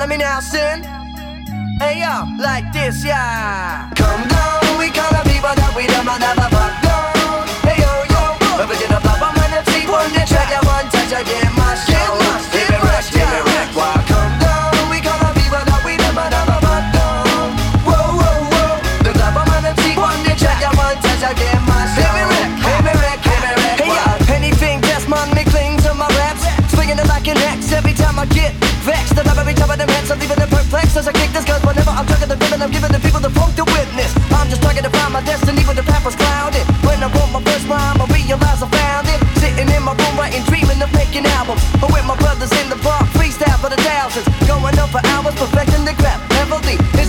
Follow me now, son. Hey yo, like this, yeah. Come down, we gonna people that we don't mind never back down. Hey yo yo, we're know, Papa our if she won't try, you want touch get my and I'm giving the people the funk to witness. I'm just trying to find my destiny but the rappers clouded. When I wrote my first rhyme, I realized I found it. Sitting in my room writing, dreaming of making albums. But with my brothers in the park, freestyle for the thousands. Going up for hours, perfecting the crap.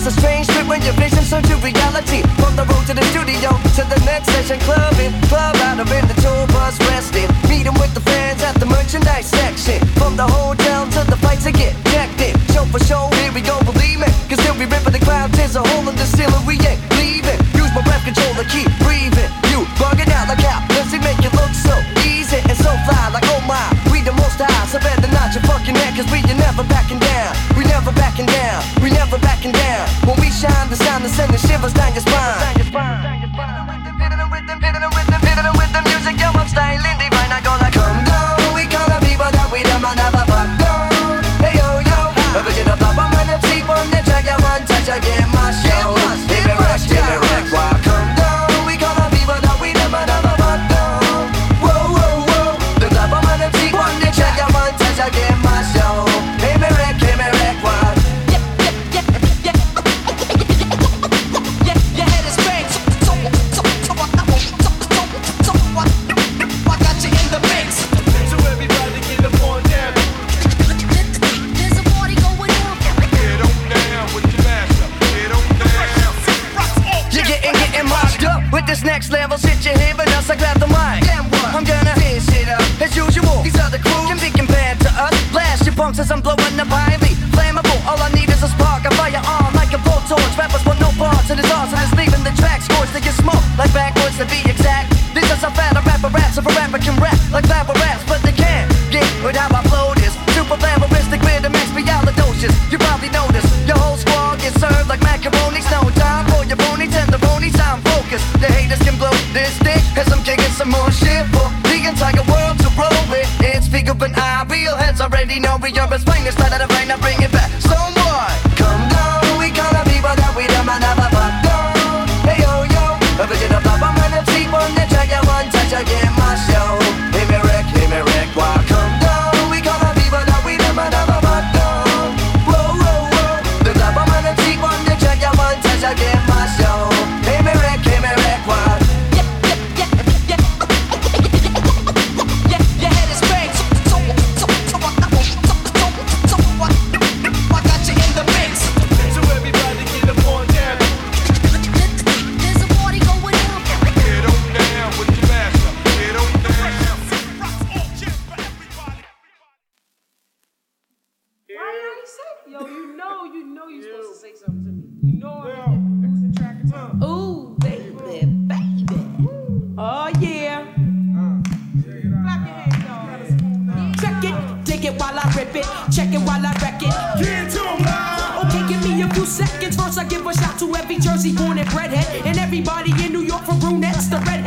It's a strange trip when your vision turns to reality. From the road to the studio to the next session, clubbing, club out of in the tour bus resting. Meeting with the fans at the merchandise section. From the hotel to the fights that get checked in. Show for show, here we go, believe me. Cause still we ripping the crowd, there's a hole in the ceiling, we ain't leaving. Use my breath control to keep breathing. You bugging out like how does it make it look so easy and so fly? Like oh my, we the most high, so better not your fucking head, cause we are never backing down. We never backing down time send the shivers down your spine. it. Check it while I wreck it. Okay, give me a few seconds. First, I give a shout to every Jersey born and redhead. And everybody in New York for brunettes. The red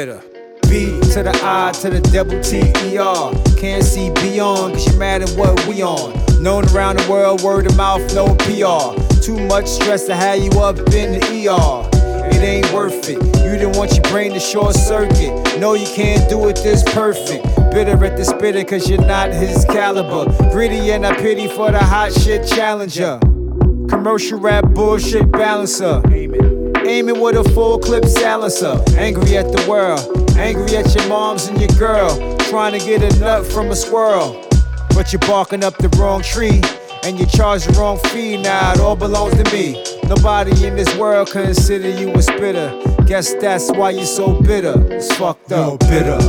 Ace. bitter. B to the I to the double T E R. Can't see beyond, cause you mad at what we on. Known around the world, word of mouth, no PR. Too much stress to have you up in the ER. It ain't worth it. You didn't want your brain to short circuit. No, you can't do it this perfect. Bitter at the spitter, cause you're not his caliber. Gritty and I pity for the hot shit challenger. Commercial rap bullshit balancer. Aiming with a full clip silencer. Angry at the world. Angry at your moms and your girl. Trying to get a nut from a squirrel. But you're barking up the wrong tree. And you charge the wrong fee. Now it all belongs to me. Nobody in this world consider you a spitter. Guess that's why you're so bitter. It's fucked up. You're bitter.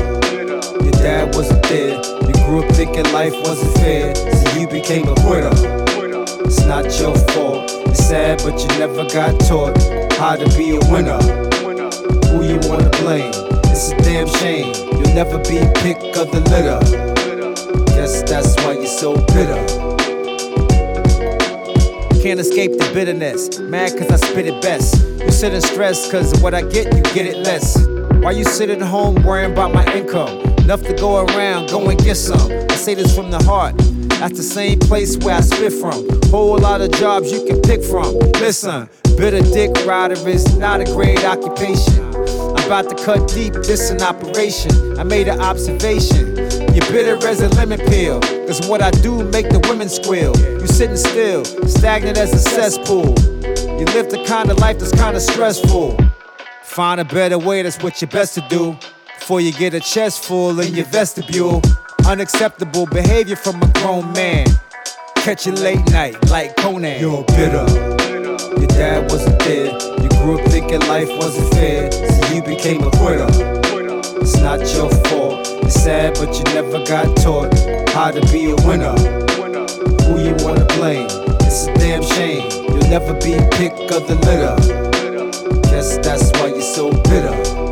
Your dad wasn't there. You grew up thinking life wasn't fair. So you became a quitter. It's not your fault. It's sad, but you never got taught how to be a winner. Who you wanna blame? It's a damn shame. You'll never be pick of the litter. Guess that's why you're so bitter. Can't escape the bitterness. Mad cause I spit it best. You sit in stress cause what I get, you get it less. Why you sit at home worrying about my income? Enough to go around, go and get some. I say this from the heart. That's the same place where I spit from. Whole lot of jobs you can pick from. Listen, bitter dick rider is not a great occupation. I'm about to cut deep, this an operation. I made an observation. You're bitter as a lemon peel. Cause what I do make the women squeal. You sitting still, stagnant as a cesspool. You live the kind of life that's kinda stressful. Find a better way, that's what you're best to do. Before you get a chest full in your vestibule. Unacceptable behavior from a grown man. Catch you late night like Conan. You're bitter. Your dad wasn't there. You grew up thinking life wasn't fair. So you became a quitter. It's not your fault. It's sad, but you never got taught how to be a winner. Who you wanna blame? It's a damn shame. You'll never be pick of the litter. Guess that's why you're so bitter.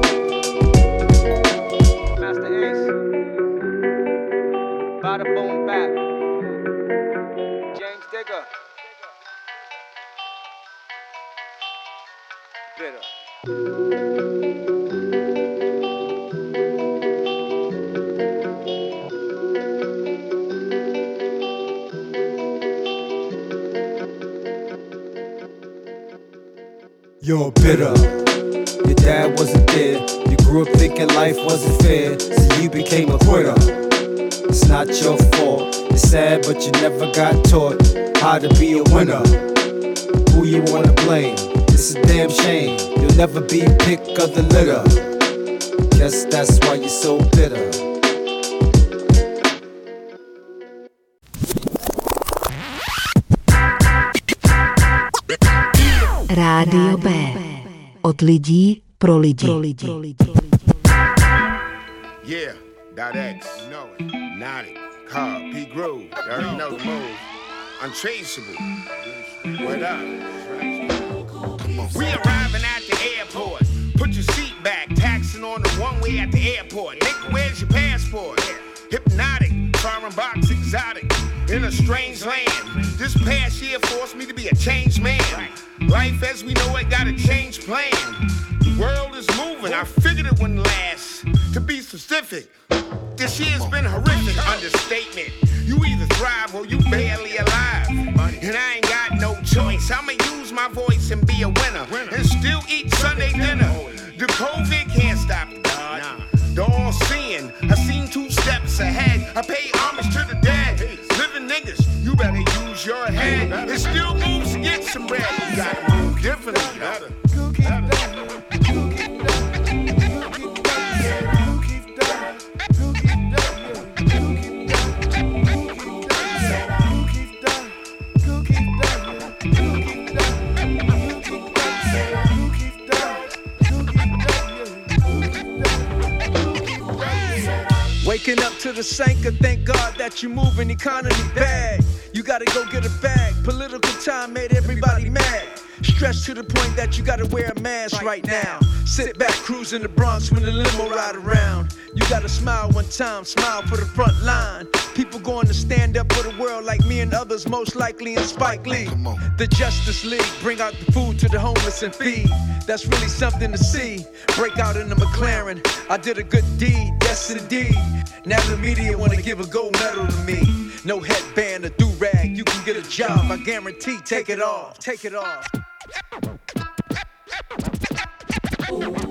Od lidí pro lidi. Pro lidi. Yeah, dot X, you know it. Nautic, Car, P Groove, you already know the move. Untraceable. What up? We arriving at the airport. Put your seat back, taxing on the one way at the airport. Nigga, where's your passport? Hypnotic, foreign box exotic, in a strange land. This past year forced me to be a changed man. Life as we know it got a change plan. The world is moving, I figured it wouldn't last. To be specific, this year's been horrific. Understatement. You either thrive or you barely alive. And I ain't got no choice. I'ma use my voice and be a winner. And still eat Sunday dinner. The COVID can't stop God. The all seeing. I seen two steps ahead. I pay moving economy bad. You gotta go get a bag. Political time made everybody mad. Stressed to the point that you gotta wear a mask right now. Sit back, cruise in the Bronx when the limo ride around. You gotta smile one time, smile for the front line. People going to stand up for the world like me and others, most likely in Spike Lee. The Justice League, bring out the food to the homeless and feed. That's really something to see. Break out in the McLaren. I did a good deed, yes indeed. Now the media wanna give a gold medal to me. No headband or do rag, you can get a job. I guarantee, take it off, take it off. Full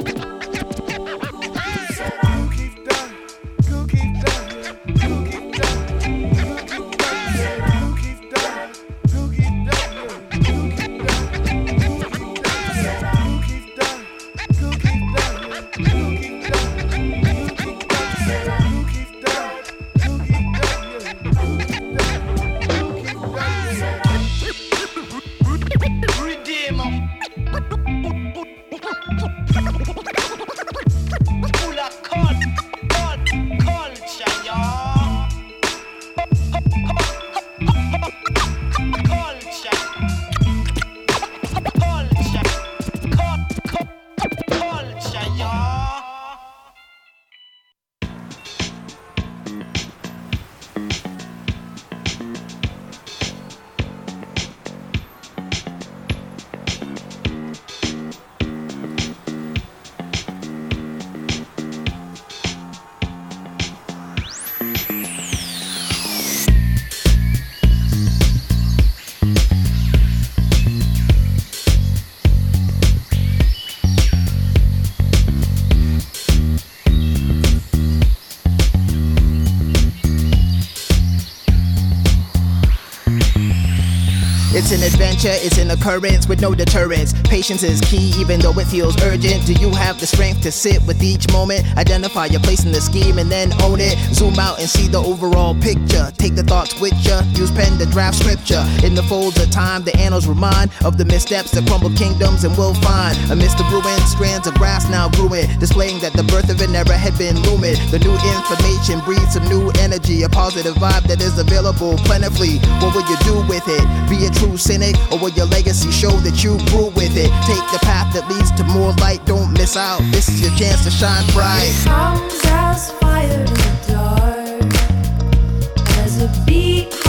It's an adventure, it's an occurrence with no deterrence. Patience is key, even though it feels urgent. Do you have the strength to sit with each moment? Identify your place in the scheme and then own it. Zoom out and see the overall picture. Take the thoughts with ya. Use pen to draft scripture. In the folds of time, the annals remind of the missteps that crumble kingdoms and will find. Amidst the ruin, strands of grass now growing, displaying that the birth of an era had been looming. The new information breeds some new energy, a positive vibe that is available plentifully. What will you do with it? Be a true cynic, or will your legacy show that you grew with it? Take the path that leads to more light, don't miss out. This is your chance to shine bright. Comes as fire in the dark, as a beat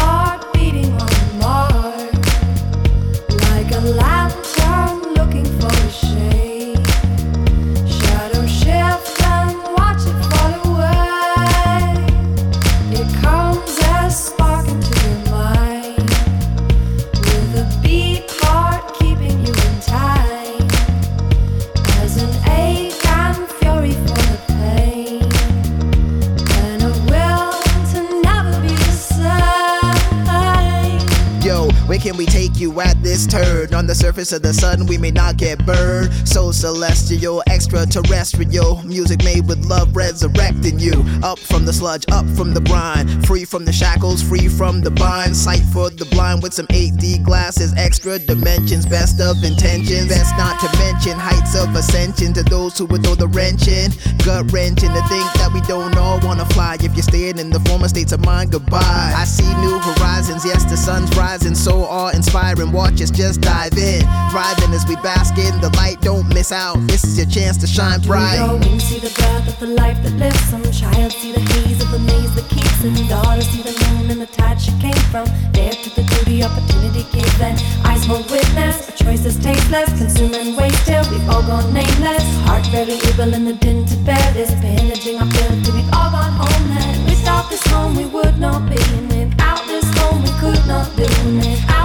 you at this turn? On the surface of the sun, we may not get burned. So celestial, extraterrestrial. Music made with love, resurrecting you. Up from the sludge, up from the brine, Free from the shackles, free from the bind. Sight for the blind with some 8D glasses. Extra dimensions, best of intentions. Best not to mention heights of ascension to those who would throw the wrench in. Gut wrenching to think that we don't all wanna fly. If you're staying in the former states of mind, goodbye. I see new horizons, yes, the sun's rising, so awe inspiring. And watch us just dive in. Thriving as we bask in the light, don't miss out. This is your chance to shine Through your bright. see the breath of the life that lives. Some child see the haze of the maze that keeps him. Daughter see the moon and the tide she came from. Dare to the duty, opportunity given. Eyes hold witness, a choice is tasteless. Consume and waste till we've all gone nameless. Heart very evil in the din to bear this. Pillaging our field till we've all gone homeless. Without this home we would not be. And without this home we could not do. And home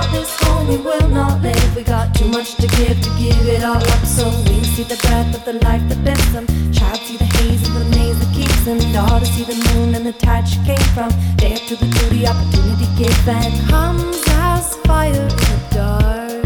we will not live. We got too much to give to give it all up. So we see the breath of the life that bends them. Child see the haze of the maze that keeps them. Daughter see the moon and the tide she came from. Dare to the duty, opportunity given. Comes as fire in the dark.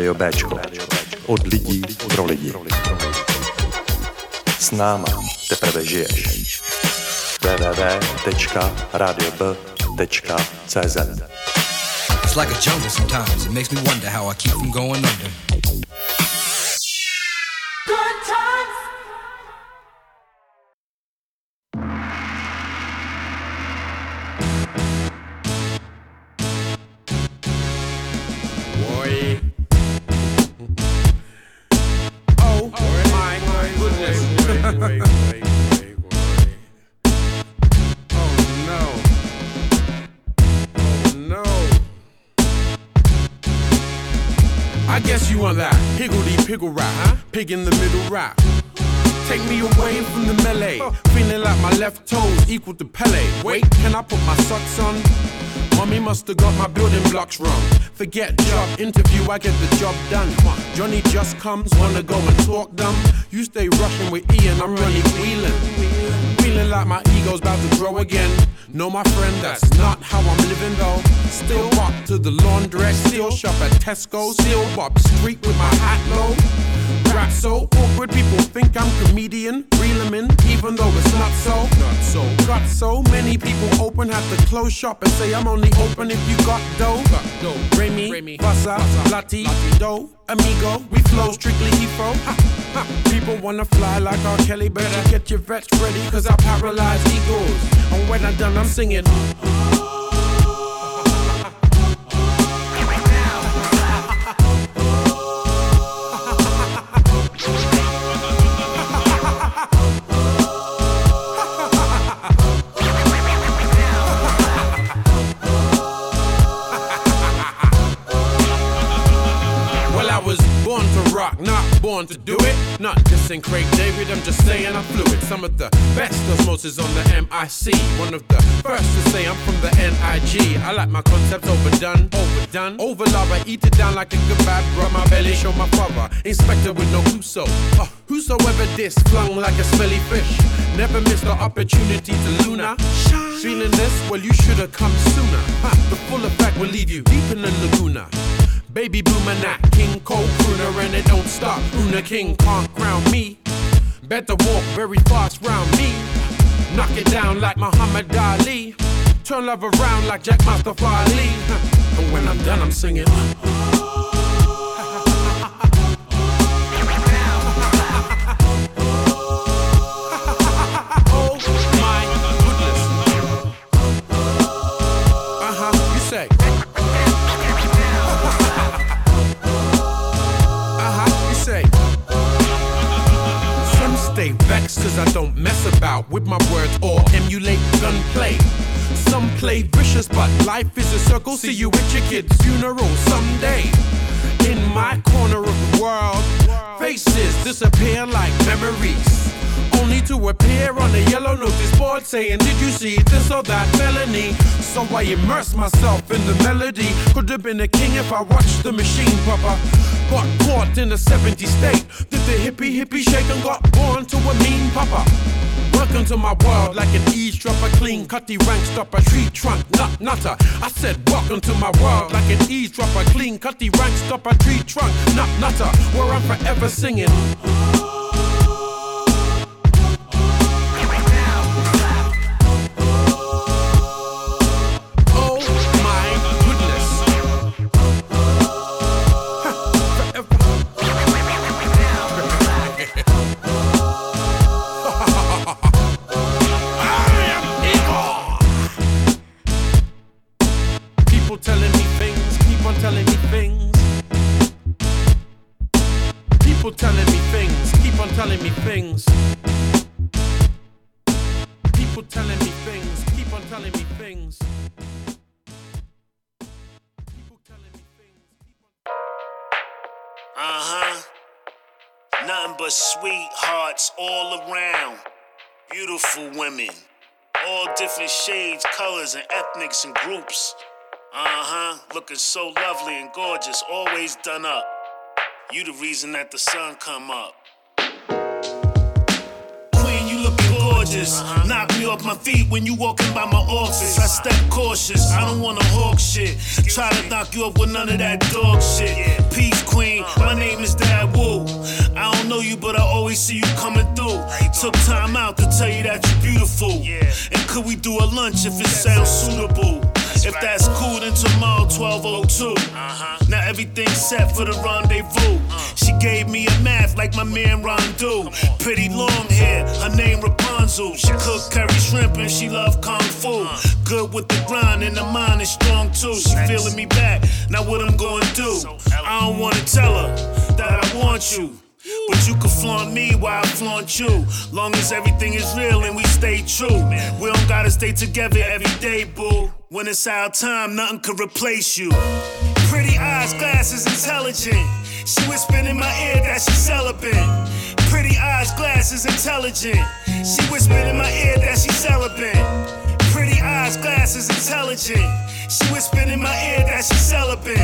Rádio Bčko. Od lidí pro lidi. S náma teprve žiješ. www.radiob.cz It's like a jungle sometimes. It makes me wonder how I keep from going under. Rap, huh? Pig in the middle rap. Take me away from the melee. Feeling like my left toes equal to Pele. Wait, can I put my socks on? Mommy must have got my building blocks wrong. Forget job interview, I get the job done. Johnny just comes, wanna go and talk dumb. You stay rushing with Ian, I'm running wheeling. Feeling like my ego's about to grow again. No, my friend, that's not how I'm living though. Still walk to the laundress, still shop at Tesco, still walk street with my hat comedian. Reel 'em in, even though it's not so. Not so. Got so many people open, have to close shop and say I'm only open if you got dough. Got dough. Remy, Vasa, Lati, Do, Amigo. We flow strictly. Ha, ha. People wanna fly like R. Kelly, better get your vets ready, cause I paralyze egos. And when I'm done, I'm singing. Rock, not born to do it. Not dissing Craig David, I'm just saying I'm fluid. Some of the best osmosis on the MIC. One of the first to say I'm from the NIG. I like my concepts overdone, overdone. Over love, I eat it down like a kebab. Rub my belly, show my father. Inspector with no whoso. Oh, whosoever this flung like a smelly fish. Never missed the opportunity to Luna. Feeling this? Well, you should have come sooner. Ha, the full effect will leave you deep in the laguna. Baby boomer not King Cole crooner and it don't stop. Una King can't crown me. Better walk very fast round me. Knock it down like Muhammad Ali. Turn love around like Jack Mustafa Ali. And when I'm done, I'm singing. I don't mess about with my words or emulate gunplay. Some play vicious, but life is a circle. See you at your kid's funeral someday. In my corner of the world, faces disappear like memories. Only to appear on a yellow notice board saying, Did you see this or that felony? So I immerse myself in the melody. Could have been a king if I watched the machine, Papa. Got caught in a 70s state. Did the hippie hippie shake and got born to a mean papa? Welcome to my world like an eavesdropper, clean cutty rank stopper, tree trunk, nut nutter. I said, Welcome to my world like an eavesdropper, clean cutty rank stopper, tree trunk, nut nutter, where I'm forever singing. Beautiful women. All different shades, colors, and ethnics and groups. Uh huh. Looking so lovely and gorgeous, always done up. You the reason that the sun come up. Queen, you looking gorgeous. Knock me off my feet when you walking by my office. I step cautious. I don't wanna hawk shit. Try to knock you up with none of that dog shit. Peace queen, my name is Dad Woo. Know you, but I always see you coming through. Took time out to tell you that you're beautiful. And could we do a lunch if it sounds suitable? If that's cool, then tomorrow 1202. Now everything's set for the rendezvous. She gave me a math like my man Rondu. Pretty long hair, her name Rapunzel. She cook curry shrimp and she love kung fu. Good with the grind and the mind is strong too. She feeling me back. Now what I'm gonna do? I don't wanna tell her that I want you. But you can flaunt me while I flaunt you. Long as everything is real and we stay true. We don't gotta stay together every day, boo. When it's our time, nothing can replace you. Pretty eyes, glasses, intelligent. She whispered in my ear that she's celibate. Pretty eyes, glasses, intelligent. She whispered in my ear that she's celibate. Pretty eyes, glasses, intelligent. She whispered in my ear that she's celibate.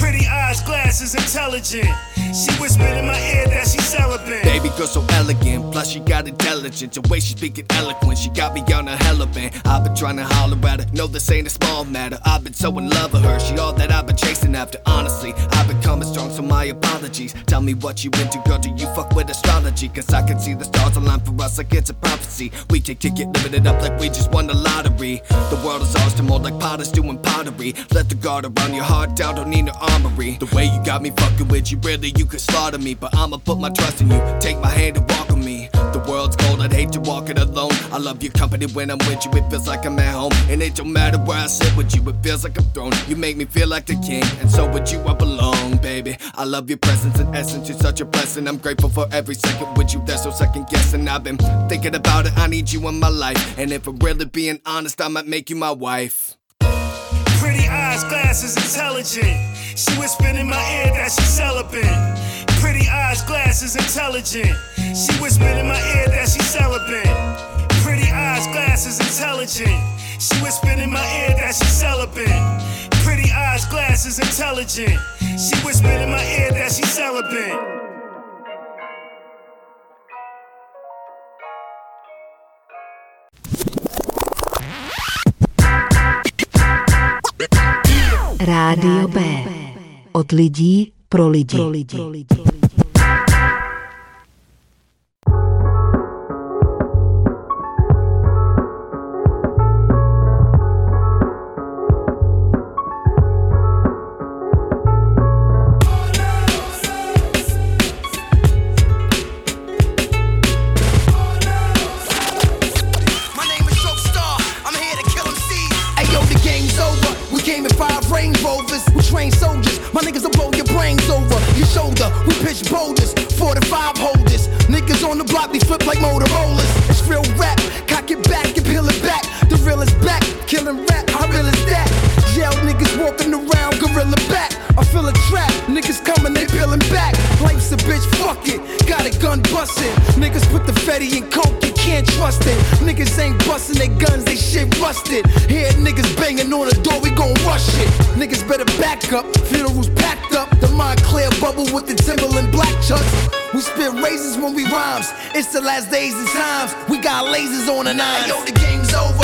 Pretty eyes, glasses, intelligent. She whispered in my ear that she's celibate. Baby girl so elegant, plus she got intelligence. The way she speaking eloquent, she got me on a hella band. I've been trying to holler at her, no this ain't a small matter. I've been so in love with her, she all that I've been chasing after. Honestly, I've been coming strong, so my apologies. Tell me what you into, girl, do you fuck with astrology? Cause I can see the stars align for us like it's a prophecy. We can kick it, live it up like we just won the lottery. The world is ours to mold like potters doing pottery. Let the guard around your heart down, don't need no armory. The way you got me fucking with you, really, you could slaughter me. But I'ma put my trust in you. Take my hand and walk with me. The world's cold, I'd hate to walk it alone. I love your company when I'm with you, it feels like I'm at home. And it don't matter where I sit with you, it feels like I'm thrown. You make me feel like the king, and so with you I belong, baby. I love your presence and essence, you're such a blessing. I'm grateful for every second with you, there's no second guessing. I've been thinking about it, I need you in my life. And if I'm really being honest, I might make you my wife. Pretty eyes, glasses, intelligent. She whispered in my ear that she's celibate. Pretty eyes, glasses, intelligent. She whispered in my ear that she's celibate. Pretty eyes, glasses, intelligent. She whispered in my ear that she's celibate. Pretty eyes, glasses, intelligent. She whispered in my ear that she's celibate. Rádio B. Od lidí pro lidi. Pro lidi. My last days and times. We got lasers on the nine. Yo, the game's over.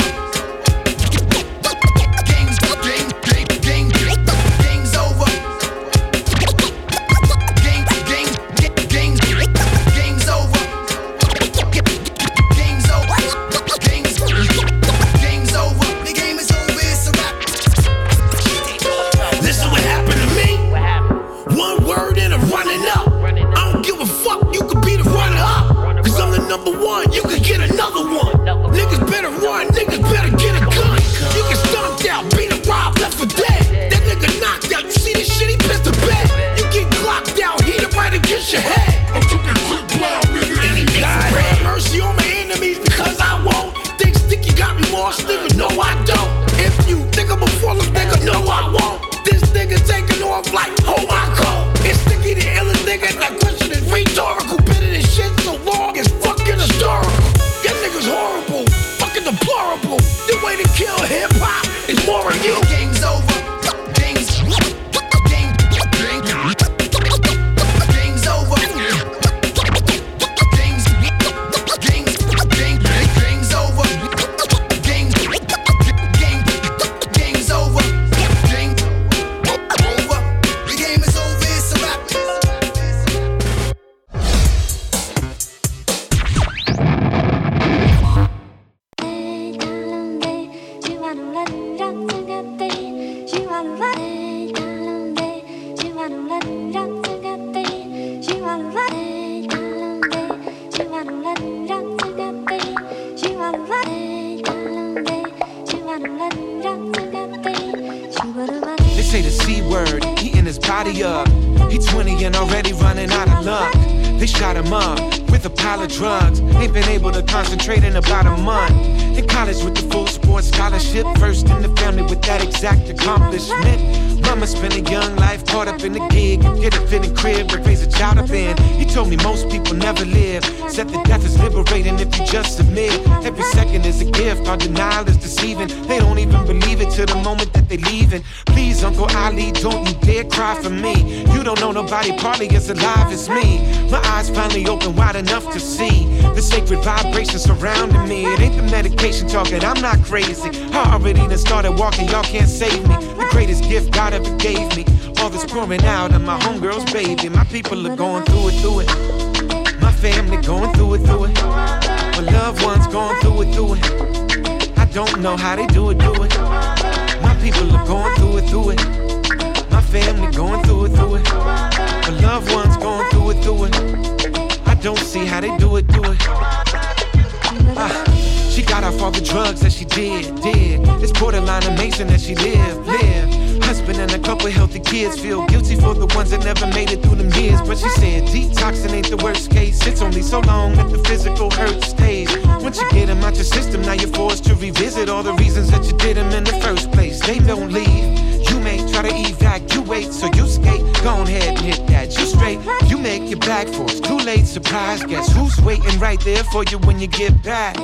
Said that death is liberating if you just submit. Every second is a gift, our denial is deceiving. They don't even believe it till the moment that they leaving. Please, Uncle Ali, don't you dare cry for me. You don't know nobody partly as alive as me. My eyes finally open wide enough to see the sacred vibration surrounding me. It ain't the medication talking, I'm not crazy. I already done started walking, y'all can't save me. The greatest gift God ever gave me. All this pouring out of my homegirl's baby. My people are going through it, through it. My family going through it, through it. My loved ones going through it, through it. I don't know how they do it, do it. My people are going through it, through it. My family going through it, through it. My loved ones going through it, through it. I don't see how they do it, do it. Ah, she got off all the drugs that she did, did. It's borderline amazing that she lived, lived. Husband and a couple healthy kids feel guilty for the ones that never made it through them years. But she said detoxing ain't the worst case. It's only so long that the physical hurt stays. Once you get them out your system, now you're forced to revisit all the reasons that you did them in the first place. They don't leave. You may try to evacuate, so you skate. Go ahead and hit that. You straight. You make your back for it's too late. Surprise, guess who's waiting right there for you when you get back?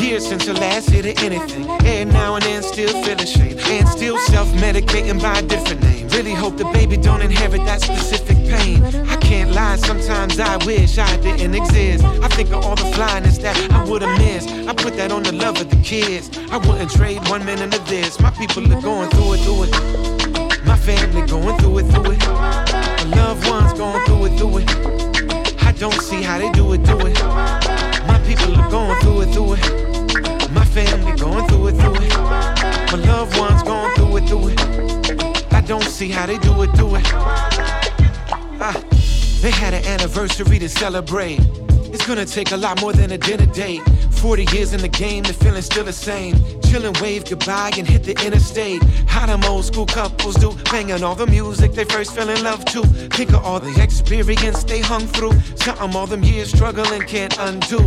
Years since the last hit of anything. And now and then still feeling shame. And still self medicating by a different name. Really hope the baby don't inherit that specific pain. I can't lie, sometimes I wish I didn't exist. I think of all the flyness that I would've missed. I put that on the love of the kids. I wouldn't trade one minute of this. My people are going through it, through it. My family going through it, through it. My loved ones going through it, through it. I don't see how they do it, do it. My people are going through it, through it. My family going through it, through it. My loved ones going through it, through it. I don't see how they do it, do it. Ah, they had an anniversary to celebrate. It's gonna take a lot more than a dinner date. 40 years in the game, the feeling's still the same. Chillin', wave goodbye, and hit the interstate. How them old school couples do, banging all the music they first fell in love to. Think of all the experience they hung through. Something all them years struggling can't undo.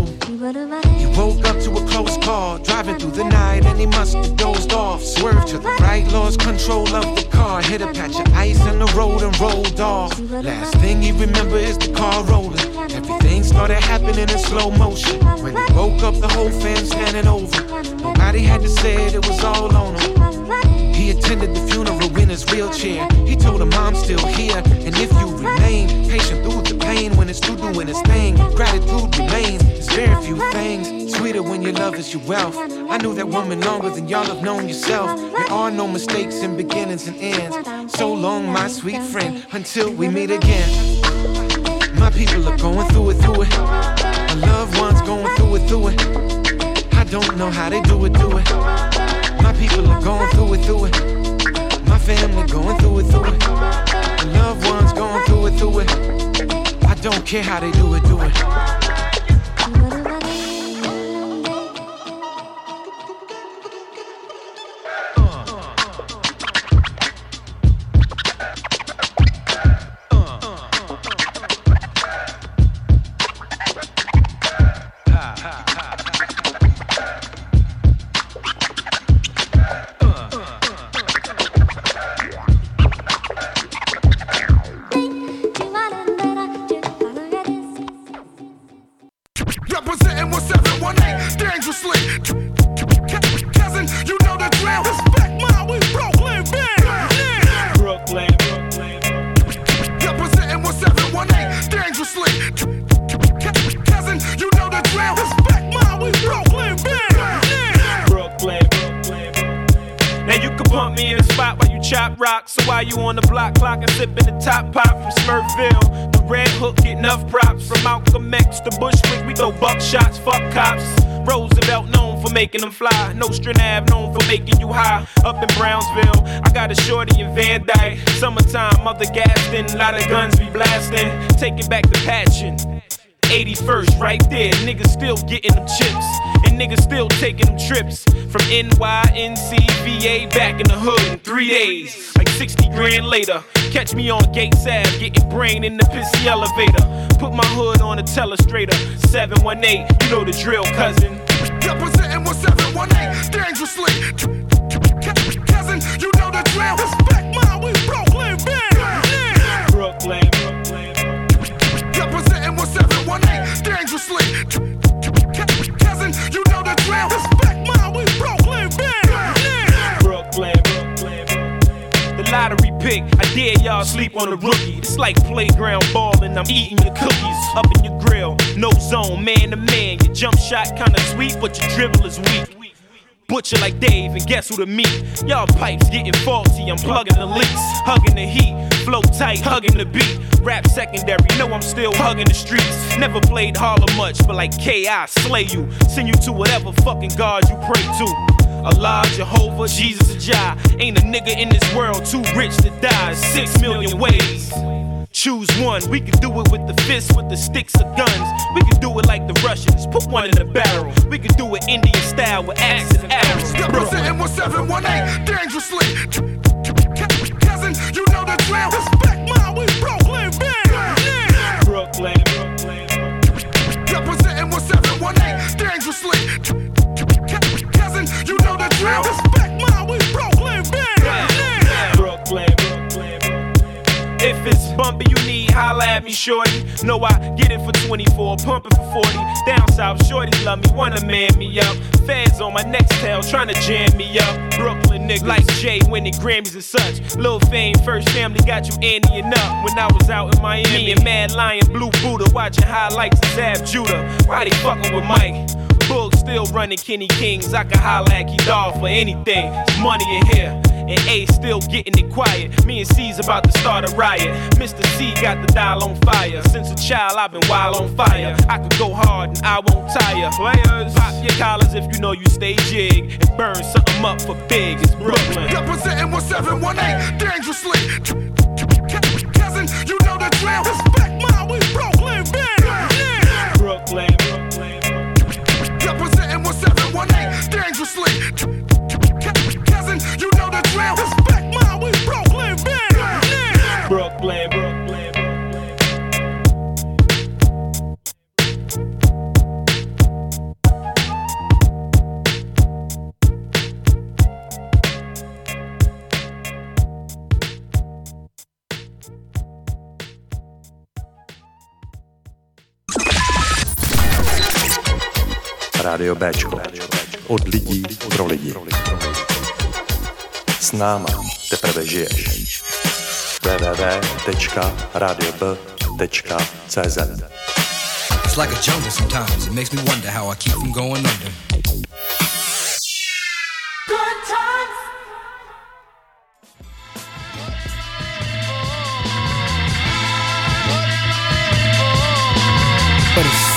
He woke up to a close call, driving through the night, and he must have dozed off. Swerved to the right, lost control of the car. Hit a patch of ice in the road and rolled off. Last thing he remember is the car rolling. Everything started happening in slow motion. When he woke up, the whole fam standing over. Nobody had to say it, it was all on him. He attended the funeral in his wheelchair. He told her mom's still here, and if you remain patient through the pain, when it's through doing its thing, gratitude remains. There's very few things sweeter when your love is your wealth. I knew that woman longer than y'all have known yourself. There are no mistakes in beginnings and ends. So long, my sweet friend, until we meet again. My people are going through it, through it. My loved ones going through it, through it. I don't know how they do it, do it. My people are going through it, through it. My family going through it, through it. My loved ones going through it, through it. I don't care how they do it, do it. Rock. So why you on the block clock and sipping the top pop from Smurfville, the Red Hook get enough props from Malcolm X to Bushwick. We throw buckshots, fuck cops. Roosevelt known for making them fly. Nostrand Ave known for making you high. Up in Brownsville, I got a shorty in Van Dyke. Summertime, mother Gaston, lot of guns be blasting. Take it back to passion. 81st, right there. Niggas still getting them chips. And niggas still taking them trips from NYNCVA back in the hood in three days. Like 60 grand later. Catch me on Gates Ave, getting brain in the pissy elevator. Put my hood on a telestrator. 718, you know the drill, cousin. Representing 1718 dangerously. Cousin, you know the drill. Respect mine, we Brooklyn, man. Brooklyn, 1718 dangerously. Cousin, you know the drill. Respect mine, we Brooklyn, man. Brooklyn, Brooklyn. The lottery pick, I dare y'all sleep on the rookie. It's like playground ball and I'm eating your cookies up in your grill. No zone, man to man. Your jump shot kinda sweet, but your dribble is weak. Butcher like Dave, and guess who the meet? Y'all pipes getting faulty, I'm plugging the leaks, hugging the heat, flow tight, hugging the beat. Rap secondary, know I'm still hugging the streets. Never played Harlem much, but like K, I slay you. Send you to whatever fucking God you pray to. Allah, Jehovah, Jesus, or Jah. Ain't a nigga in this world too rich to die. Six million ways. Choose one. We can do it with the fists, with the sticks or guns. We can do it like the Russians. Put one in the barrel. We can do it Indian style with axes and arrows. Representing 1718 dangerously. Cousin, you know the drill. Respect mine, we Brooklyn, man. Brooklyn, Brooklyn. Representing 1718 dangerously. Cousin, you know the drill. Respect bumpy, you need holla at me, shorty. No, I get it for 24, pumping for 40. Down south, shorty love me, wanna man me up. Feds on my next tail, trying to jam me up. Brooklyn niggas like Jay winning Grammys and such. Lil Fame, first family got you Andying up. When I was out in Miami, and Mad Lion, Blue Buddha, watching highlights of Zab Judah. Why they fucking with Mike? Boog still running Kenny Kings. I can holla at Key Dog for anything. It's money in here. And A still getting it quiet. Me and C's about to start a riot. Mr. C got the dial on fire. Since a child, I've been wild on fire. I could go hard and I won't tire. Players, pop your collars if you know you stay jig. And burn something up for big. It's Brooklyn. Representing 1718 dangerously. Cousin, you know the drill. Respect mine, we Brooklyn, dangerously. Cousin, you know the drill. back man we Brooklyn, man. Brooklyn. Rádio Bčko. Od lidí pro lidi. S náma teprve žiješ. www.radiob.cz It's like a jungle sometimes. It makes me wonder how I keep from going under. Good times.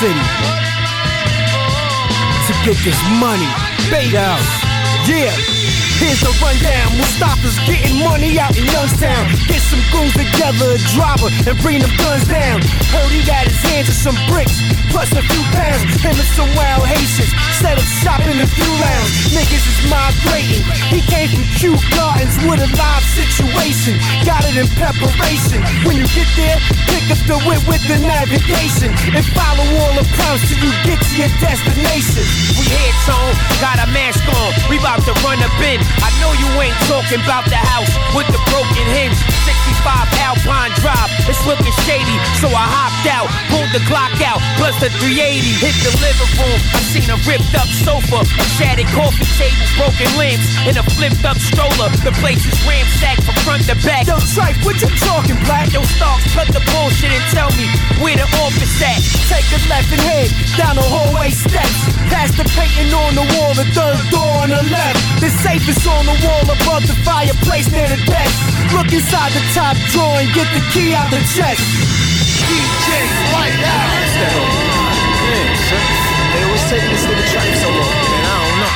city get this money. Bait out. Yeah. Here's the rundown. Mustafa's getting money out in Youngstown. Get some goons together, a driver, and bring them guns down. Heard he got his hands on some bricks, plus a few pounds. Him and some wild Haitians set up shop in the few lounge. Niggas is migrating. He came from Kew Gardens with a live situation. Got it in preparation. When you get there, pick up the whip with the navigation and follow all the prompts till you get to your destination. We heads on, got a mask on. We about to run a bin. I know you ain't talking about the house with the broken hinge. 65 Alpine Drive, it's looking shady. So I hopped out, pulled the Glock out, plus the 380. Hit the living room, I seen a ripped up sofa, a shattered coffee table, broken lamps, and a flipped up stroller. The place is ramsacked from front to back. Yo, Trife, what you talking, black? Yo, Starks, cut the bullshit and tell me where the office at. Take a left and head down the hallway steps. Past the painting on the wall, the third door on the left. The safe is on the wall above the fireplace near the desk. Look inside the top drawer and get the key out the chest. DJ White House. Hey, what's taking this nigga Trife so long, man? I don't know.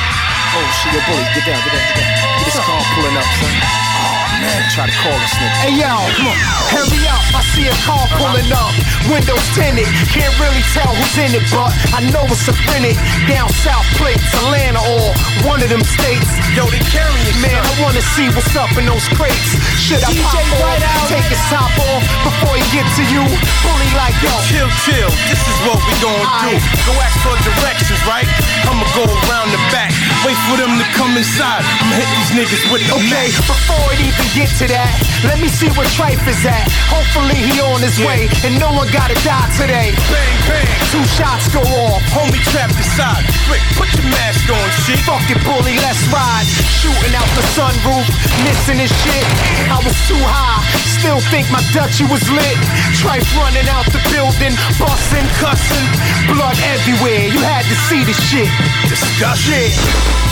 Oh shit, yo, bully, get down, get down, get down. Get this car pulling up, son. Oh, man. Try to call this nigga. Hey yo, come on, hurry up. I see a car pulling up, windows tinted. Can't really tell who's in it, but I know it's a Finnick. Down south plates, Atlanta or one of them states. Yo, they carrying it, man. I wanna see what's up in those crates. Should I DJ pop off, Out. take his top off before he get to you? Fully like yo. Chill, chill. This is what we gon' do. Go ask for directions, right? I'ma go around the back. Wait for them to come inside. I'ma hit these niggas with the Okay, Mac. before it even get to that, let me see where Trife is at. Hopefully he on his way, and no one gotta die today. Bang, bang. Two shots go off. Homie trapped inside. Quick, put your mask on, shit. Fuck it, bully, let's ride. Shooting out the sunroof, missing his shit. I was too high, still think my Dutchie was lit. Trife running out the building, busting, cussing. Blood everywhere, you had to see the shit. Disgusting. Yo,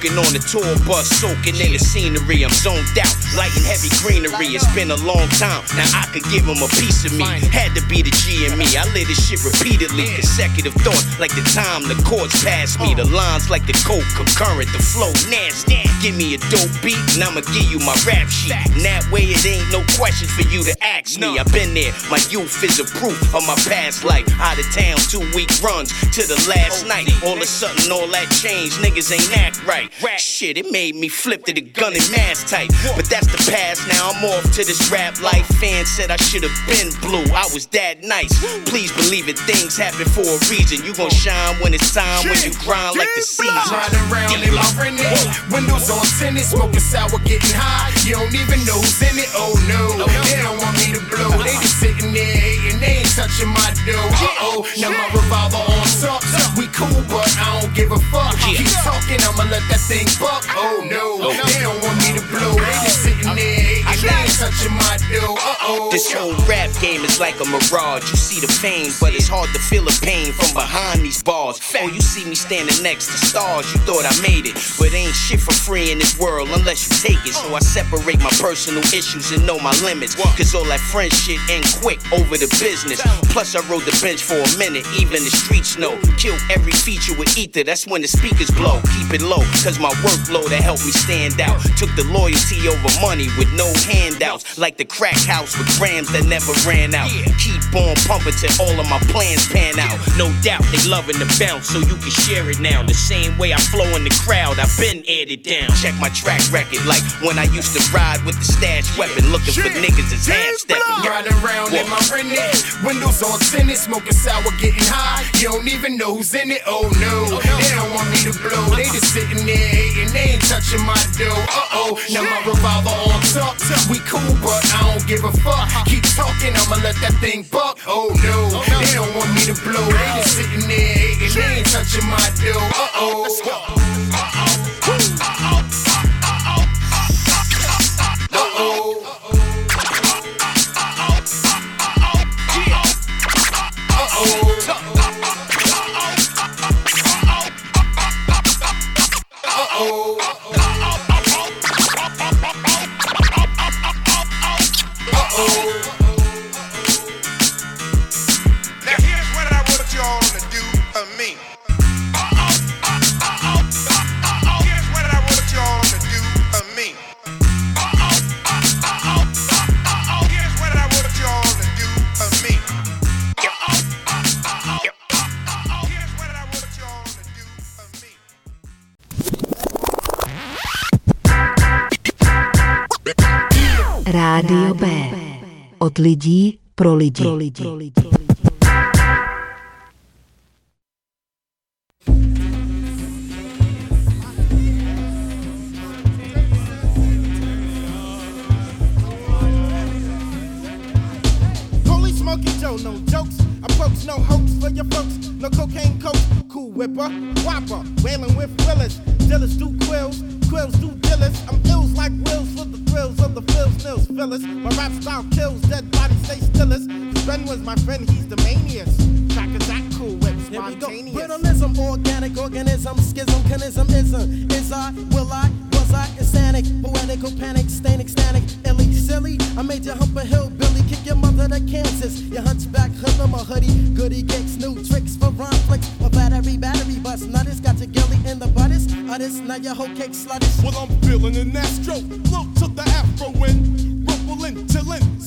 smoking on the tour bus, soaking in the scenery. I'm zoned out, lighting heavy greenery. It's been a long time, now I could give him a piece of me. Had to be the G in me. I live this shit repeatedly, consecutive thoughts like the time the chords pass me. The lines like the coke, concurrent, the flow nasty. Give me a dope beat, and I'ma give you my rap sheet. And that way it ain't no questions for you to ask me. I've been there, my youth is a proof of my past life. Out of town, two week runs to the last oh, night. All of a sudden, all that changed, niggas ain't act right. Shit, it made me flip to the gun and mask type. But that's the past, now I'm off to this rap life. Fans said I should have been blue, I was that nice. Please believe it, things happen for a reason. You gon' shine when it's time, when you grind like the season. Riding around in my Renee, windows on tinted, smoking sour, getting high. You don't even know who's in it. Oh no, oh, they don't want me to blow. They just sitting there hating, they ain't touching my dough. Uh oh, now my revolver on top. We cool, but I don't give a fuck. Keep talking, I'ma let that thing buck. Oh no, they don't want me to blow. They just sitting there hating, they ain't touching my dough. Uh oh. This whole rap game is like a mirage. You see the fame, but it's hard to feel the pain from behind these bars. Oh, you see me standing next to stars. You thought I made it, but ain't shit for free in this world unless you take it. So I separate my personal issues and know my limits. Cause all that friend shit end quick over the business. Plus, I rode the bench for a minute, even the streets know. Kill every feature with ether, that's when the speakers blow. Keep it low, cause my workload that helped me stand out. Took the loyalty over money with no handouts. Like the crack house with grams that never ran out. Keep on pumping till all of my plans pan out. No doubt they loving the bounce, so you can share it now. The same way I flow in the crowd, I've been it down. Check my track record, like when I used to ride with the stash weapon, looking for niggas as half stepping. Riding around in my Renee, windows on tinted, smoking sour, getting high. You don't even know who's in it. Oh no, they don't want me to blow. They just sitting there hating, they ain't touching my dough. Uh oh, now my revolver on top. We cool, but I don't give a fuck. Keep talking, I'ma let that thing buck. Oh no, they don't want me to blow. They just sitting there hating, they ain't touching my dough. Uh oh. Let's go. Now lidí pro lidi. Pro lidi. Holy Smoky Joe, no jokes. Approach no hoax for your folks. no cocaine coke, cool whipper, whopper, wailing with Willis, Dillis do quills, quills do dillis. I'm ills like wills for the thrills of the fills, nils, Phyllis. My rap style kills, dead bodies stay stillest. Was my friend, he's the maniest. Track is that cool whip, spontaneous. Brutalism, organic organism, schism, canism, ism. Is I, will I, was I, insanic, poetical panic, stain ecstatic, illy, silly. I made you hump a hillbilly, kick your mother to Kansas. Your hunchback hoodlum, a hoodie, goody gigs, new tricks for rhyme flicks. My battery, battery bust, nutters, got your gilly in the butters. Utters, now your whole cake sluttish. Well, I'm feeling an astro, look to the afro wind. Ruffling, chillin',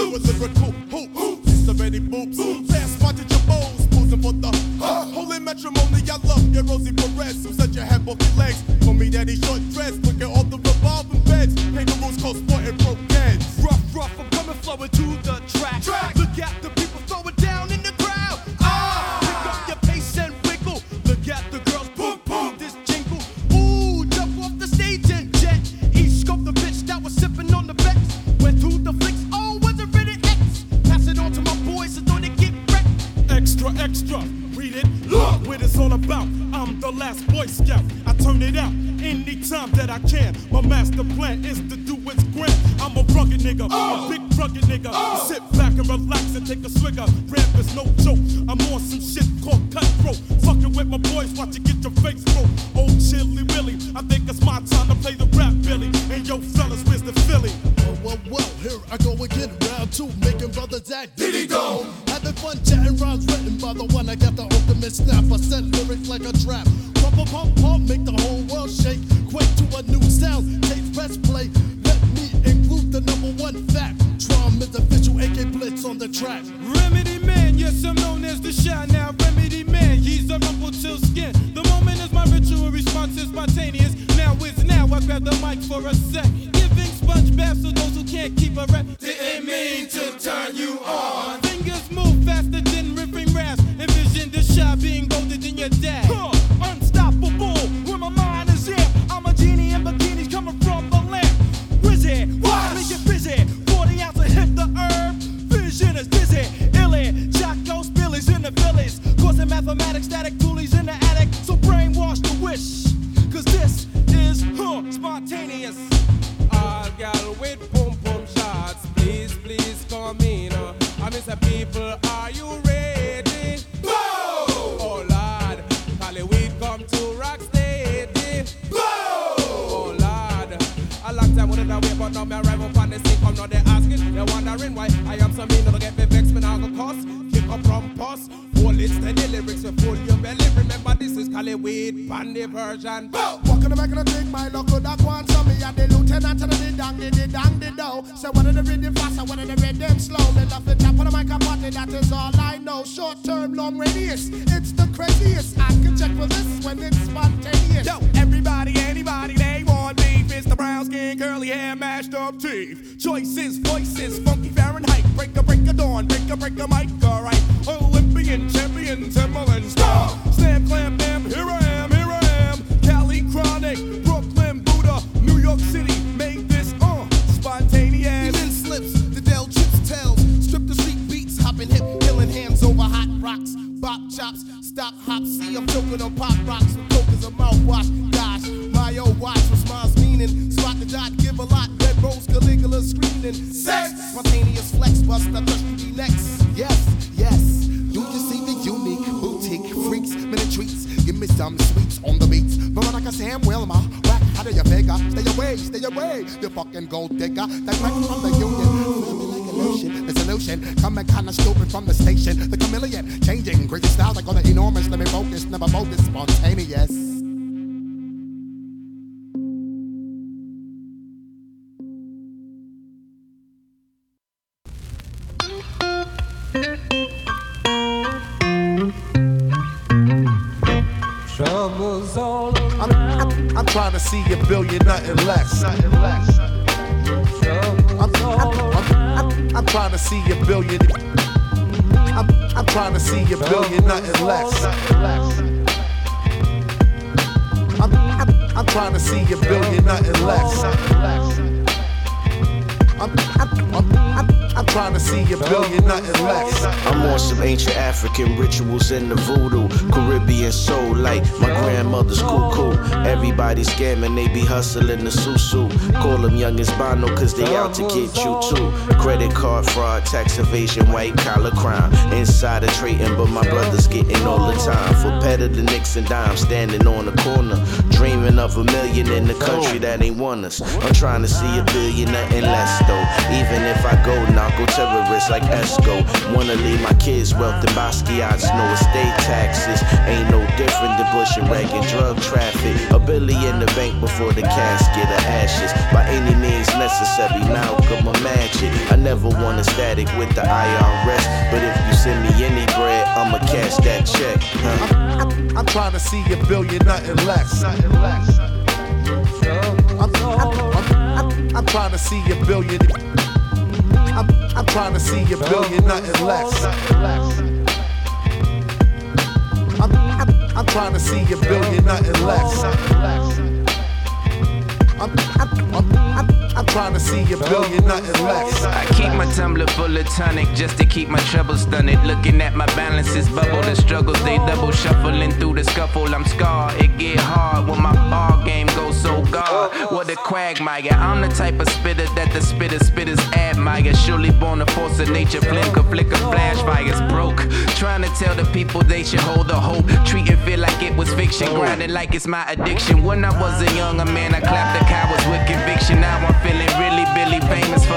loops, new lyrical hoops. It's already boops, fast watching your bows, posing for the huh? holy matrimony. I love your Rosie Perez, who said you had both your legs. For me, daddy short dress, look at all the revolving beds. Kangaroos called sporting broke wondering why I am so mean. Don't get me vexed, me now go cuss. Kick up from pus, hold it steady lyrics will pull your belly. Remember this is Hollywood, bandy version. Walking the back of the big my luck could have gone so me and the lieutenant to the dang the dang the do. So of the rhythm fast and one of the rhythm slow. Love the top of the mic party, that is all I know. Short term, long radius, it's the craziest. I can check for this when it's spontaneous. Yo, everybody, anybody, they It's the brown skin, curly hair, mashed up teeth. Choices, voices, funky Fahrenheit. Break a break a dawn, break a break a mic, alright. Olympian, champion, Timberland star. Slam, clam, bam, here I am, here I am. Cali Chronic, Brooklyn, Buddha, New York City. Make this, uh, spontaneous. Even slips, the Dell chips tells. Strip the street beats, hopping hip, killing hands over hot rocks. Bop chops, stop hop, see I'm choking on pop rocks. Coke is a mouthwash. Gosh, my old watch responds Spot the dot, give a lot. Red rose, Caligula screaming. Sex, spontaneous flex, bust the thirsty next. Yes, yes. You just see the unique boutique freaks, minute treats. Give me some sweets on the beats. Veronica Sam Wilma, whack, how do you figure? Stay away, stay away, you fucking gold digger. That Direct from the union. Lotion, the solution. Coming kinda stupid from the station. The chameleon, changing, crazy styles like on the enormous. Let me focus, never bogus, spontaneous. Trying to see a billion, nothing less. Nothing less. I'm, I'm, I'm, I'm trying to see a billion. I'm, I'm trying to see a billion, nothing less. Nothing less. I'm, I'm, I'm trying to see a billion, nothing less. I'm, I'm, I'm, I'm, I'm trying to see a billion, nothing less. I'm on some ancient African rituals in the voodoo. Caribbean soul like my grandmother's cuckoo. Everybody scamming, they be hustling the susu. Call them young Bono, cause they out to get you too. Credit card fraud, tax evasion, white collar crime. inside Insider trading, but my brother's getting all the time. For better than Nixon dime, standing on the corner. Dreaming of a million in the country that ain't won us. I'm trying to see a billion, nothing less though. Even if I go narco terrorist like Esco. Wanna leave my kids wealth in Basquiat's, no estate taxes. Ain't no different than Bush and Reagan drug traffic. A billion in the bank before the casket of ashes. By any means necessary, Malcolm a magic. I never want a static with the IRS. But if you send me any bread, I'ma cash that check. Huh? I'm, I'm trying to see a billion, nothing less. Nothing less. I'm, I'm, I'm trying to see a billion. I'm, I'm trying to see a billion, nothing less. I'm, I'm, I'm trying to see a billion, nothing less. I'm, I'm, I'm, I'm, trying to see a billion, nothing less. I keep my tumbler full of tonic just to keep my troubles stunted. Looking at my balances bubble, the struggles they double shuffling through the scuffle. I'm scarred, it get hard when my ball game goes so god. What a quagmire! I'm the type of spitter that the spitter spitters admire. Surely born a force of nature, could flicker flash fires broke. Trying to tell the people they should hold the hope. Treat it feel like it was fiction, grinding like it's my addiction. When I was a younger man, I clapped the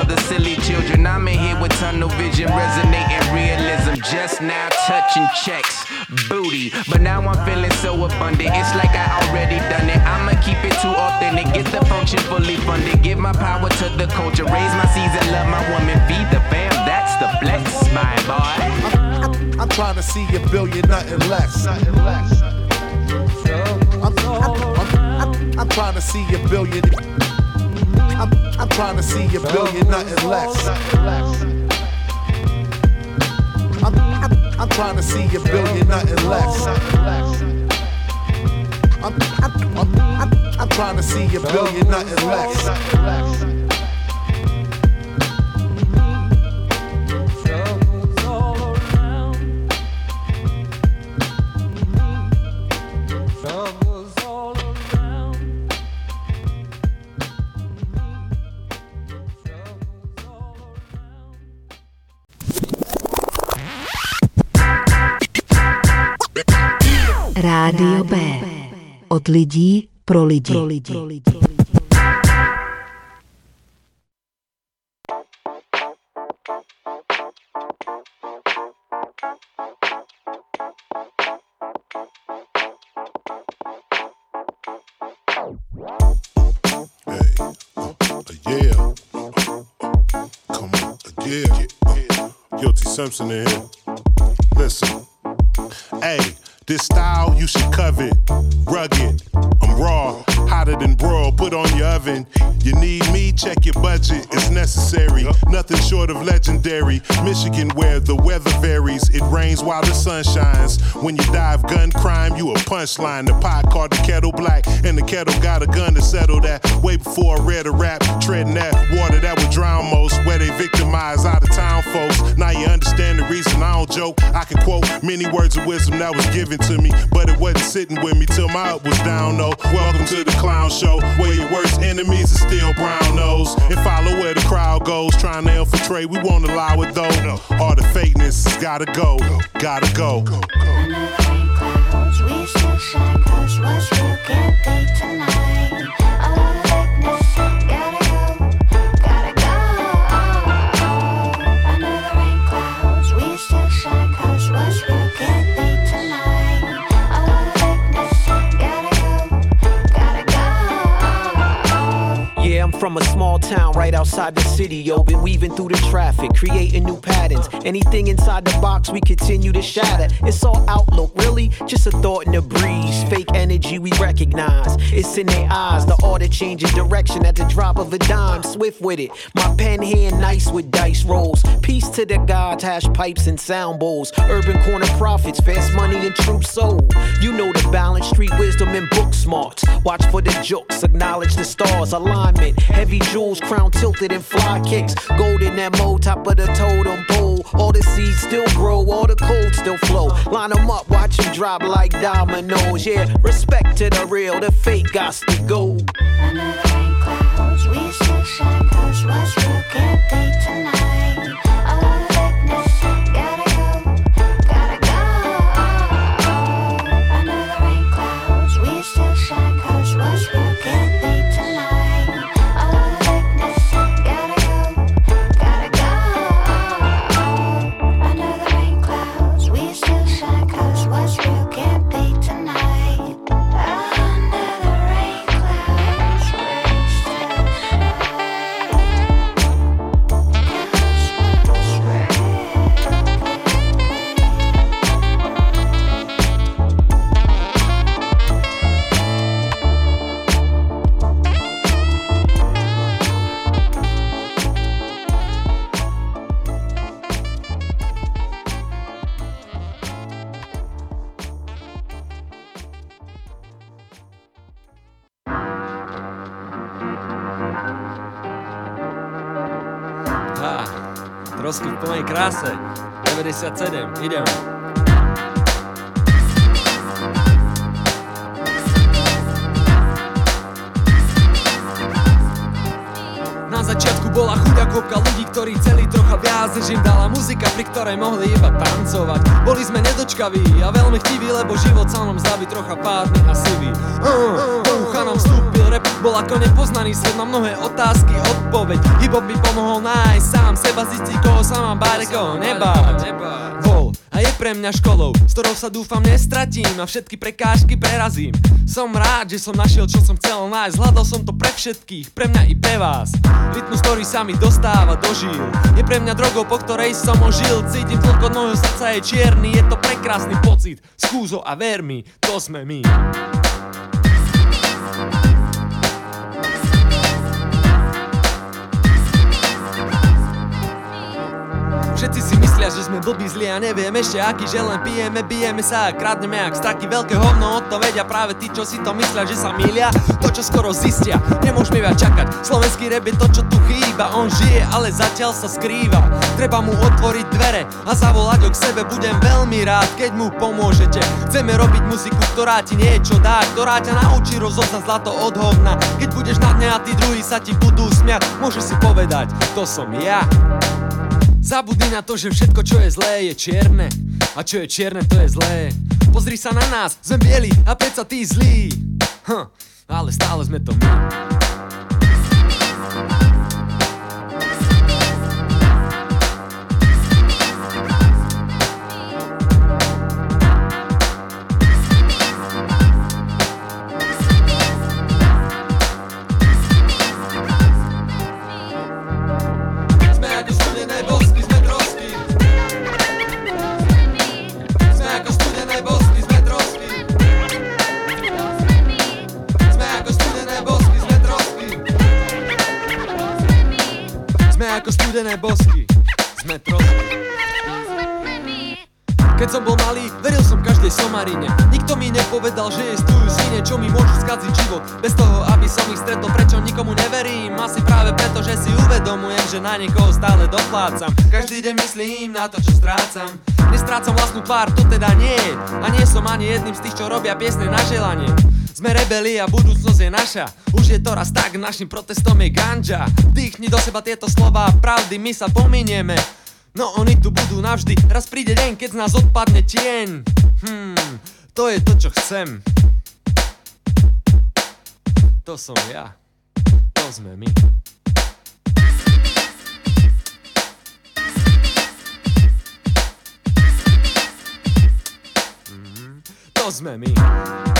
the silly children. I'm in here with tunnel vision, resonating realism. Just now touching checks, booty. But now I'm feeling so abundant. It's like I already done it. I'ma keep it too authentic. Get the function fully funded. Give my power to the culture. Raise my seeds and love my woman. Feed the fam. That's the flex, my boy. I'm, I'm trying to see a billion, nothing less. Nothing less. I'm, I'm, I'm, I'm trying to see a billion. I'm, I'm trying to see a billion, nothing less. I'm, I'm, I'm trying to see a billion, nothing less. I'm, I'm, I'm, I'm, I'm trying to see a billion, nothing less. Od lidí pro lidi. Pro lidi. Pro lidi. Yeah. Come on. Yeah. Guilty Simpson in here. This style you should covet. Rugged. I'm raw. Hotter than broil. Put on your oven. You need me? Check your budget. It's necessary. Nothing short of legendary. Michigan, where the weather varies. It rains while the sun shines. When you dive gun crime, you a punchline. The pot called the kettle black, and the kettle got a gun to settle that. Way before I read a rap, treading that water that would drown most. Where they victimize out of town folks. Now you understand the reason I don't joke. I can quote many words of wisdom that was given to me, but it wasn't sitting with me till my up was down. though. welcome to the clown show, where your worst enemies are still brown nose. And follow where the crowd goes, trying to infiltrate. We won't allow it though. All the fakeness gotta go, gotta go. We still shine, cause what's real can't be tonight. From a small town right outside the city, yo. Been weaving through the traffic, creating new patterns. Anything inside the box, we continue to shatter. It's all outlook, really, just a thought in the breeze. Fake energy we recognize. It's in their eyes, the order changing direction at the drop of a dime. Swift with it. My pen hand nice with dice rolls. Peace to the gods, hash pipes and sound bowls. Urban corner profits, fast money and true soul. You know the balance street wisdom and book smarts. Watch for the jokes, acknowledge the stars, alignment. Heavy jewels, crown tilted and fly kicks. Golden MO, top of the totem pole. All the seeds still grow, all the cold still flow. Line them up, watch them drop like dominoes. Yeah, respect to the real, the fake got to go. Under rain clouds, we still shine cause what's real can't be tonight. 97, ideme. Začiatku bola chudá kopka ľudí, ktorí chceli trocha viac, než im dala muzika, pri ktorej mohli iba tancovať. Boli sme nedočkaví a veľmi chtiví, lebo život sa nám byť trocha pádny svet na mnohé otázky, odpoveď. Hip-hop mi pomohol nájsť sám seba, zistiť koho sa mám koho nebáť. Bol a je pre mňa školou, s ktorou sa dúfam nestratím a všetky prekážky prerazím. Som rád, že som našiel, čo som chcel nájsť, hľadal som to pre všetkých, pre mňa i pre vás. Rytmus, ktorý sa mi dostáva do žil, je pre mňa drogou, po ktorej som ožil. Cítim tlko od môjho srdca je čierny, je to prekrásny pocit. Skúzo a ver mi, to sme my. Všetci si myslia, že sme blbí zli a neviem ešte aký, že len pijeme, bijeme sa a kradneme ak straky veľké hovno, od to vedia práve tí, čo si to myslia, že sa milia, to čo skoro zistia, nemôžeme viac čakať, slovenský rap je to, čo tu chýba, on žije, ale zatiaľ sa skrýva, treba mu otvoriť dvere a zavolať ho k sebe, budem veľmi rád, keď mu pomôžete, chceme robiť muziku, ktorá ti niečo dá, ktorá ťa naučí rozoznať zlato od hovna, keď budeš na dne a tí druhí sa ti budú smiať, môžeš si povedať, to som ja. Zabudni na to, že všetko čo je zlé je čierne. A čo je čierne to je zlé. Pozri sa na nás, sme bieli a predsa tí zlí. Hm, Ale stále sme to my studené bosky, sme trosky keď som bol malý, veril som každej somarine. Nikto mi nepovedal, že existujú svine, čo mi môžu skaziť život. Bez toho, aby som ich stretol, prečo nikomu neverím? Asi práve preto, že si uvedomujem, že na niekoho stále doplácam. Každý deň myslím na to, čo strácam. Nestrácam vlastnú tvár, to teda nie A nie som ani jedným z tých, čo robia piesne na želanie sme rebeli a budúcnosť je naša. Už je to raz tak, našim protestom je ganja. Dýchni do seba tieto slova pravdy, my sa pominieme. No oni tu budú navždy. Raz príde deň, keď z nás odpadne tieň. Hmm, to je to, čo chcem. To som ja. To sme my. Mhm, To sme my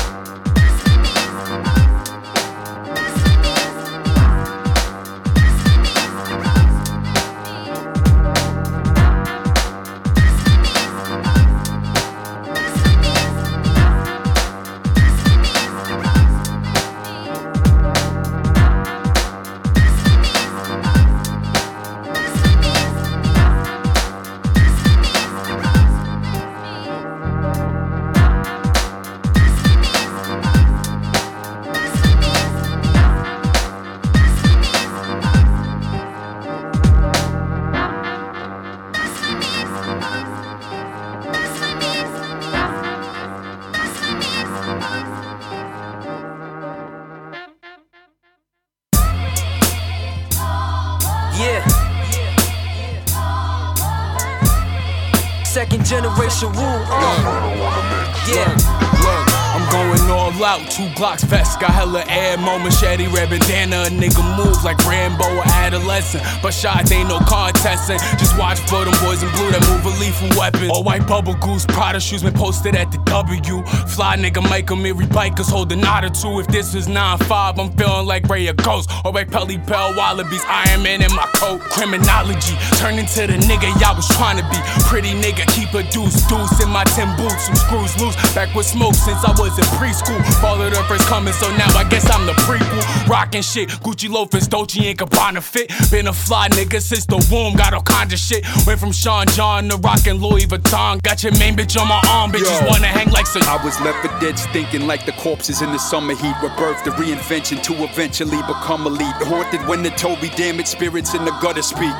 Glocks vest, got hella ammo, machete, red bandana. A nigga move like Rambo or adolescent. But shots ain't no contesting. Just watch for them boys in blue that move a lethal weapon. All white bubble goose, Prada shoes been posted at the W. Fly nigga make 'em every bikers hold a knot or two. If this was 9-5, I'm feeling like Ray a Ghost. All white Pelly Bell Wallabees, Iron Man in my coat. Criminology, turn into the nigga y'all was trying to be. Pretty nigga, keep a deuce, deuce in my 10 boots. Some screws loose, back with smoke since I was in preschool. Father the first coming, so now I guess I'm the prequel. Rockin' shit, Gucci loafers, Dolce and Gabbana fit. Been a fly nigga since the womb, got all kinds of shit. Went from Sean John to rockin' Louis Vuitton. Got your main bitch on my arm, bitches wanna hang I was left for dead, stinking like the corpses in the summer heat. Rebirth, the reinvention to eventually become elite. Haunted when the Toby damaged spirits in the gutter speak.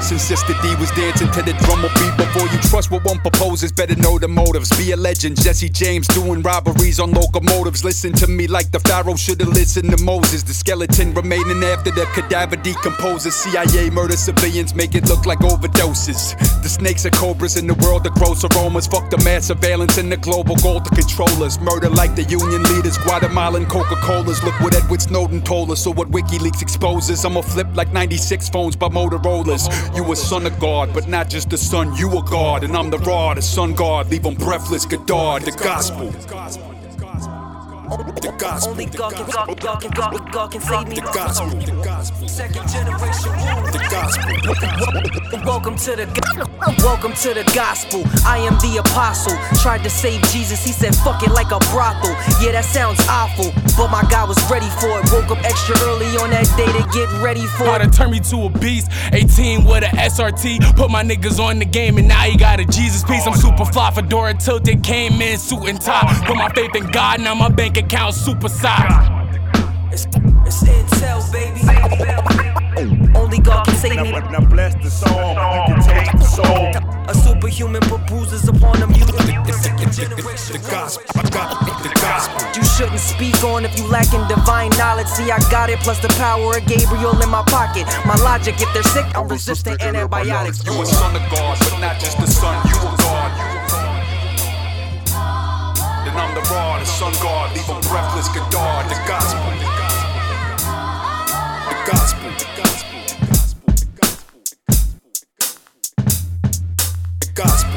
Since Sister D was dancing to the drummer beat. Before you trust what one proposes, better know the motives. Be a legend, Jesse James doing robberies on locomotives. Listen to me like the Pharaoh should've listened to Moses. The skeleton remaining after the cadaver decomposes. CIA murder civilians, make it look like overdoses. The snakes are cobras in the world, the gross aromas. Fuck the mass surveillance in the global goal to controllers. Murder like the union leaders, Guatemalan Coca Colas. Look what Edward Snowden told us, or what WikiLeaks exposes. I'ma flip like 96 phones by Motorola's. You a son of God, but not just a son, you a God. And I'm the rod, the sun God. Leave 'em breathless, Godard, the gospel. The gospel. Only God can, God, God can, God, God can save me. The gospel. The gospel. Second generation. The gospel. Welcome to the welcome to the gospel. I am the apostle. Tried to save Jesus, he said fuck it like a brothel. Yeah, that sounds awful, but my God was ready for it. Woke up extra early on that day to get ready for How it. to turn me to a beast. 18 with a SRT. Put my niggas on the game and now he got a Jesus piece. I'm super fly. Fedora tilted. Came in suit and tie. Put my faith in God. Now my bank account super size. It's, it's intel, baby. Only God can save me. Now bless the song, you can taste the soul. A superhuman put bruises upon him. You The gospel. I got the gospel. You shouldn't speak on if you lacking divine knowledge. See, I got it, plus the power of Gabriel in my pocket. My logic, if they're sick, I'm resistant antibiotics. You a son of God, but not just a son, you a God. Then I'm the rod, the sun God, leave 'em breathless, Godard. The gospel. The gospel. God's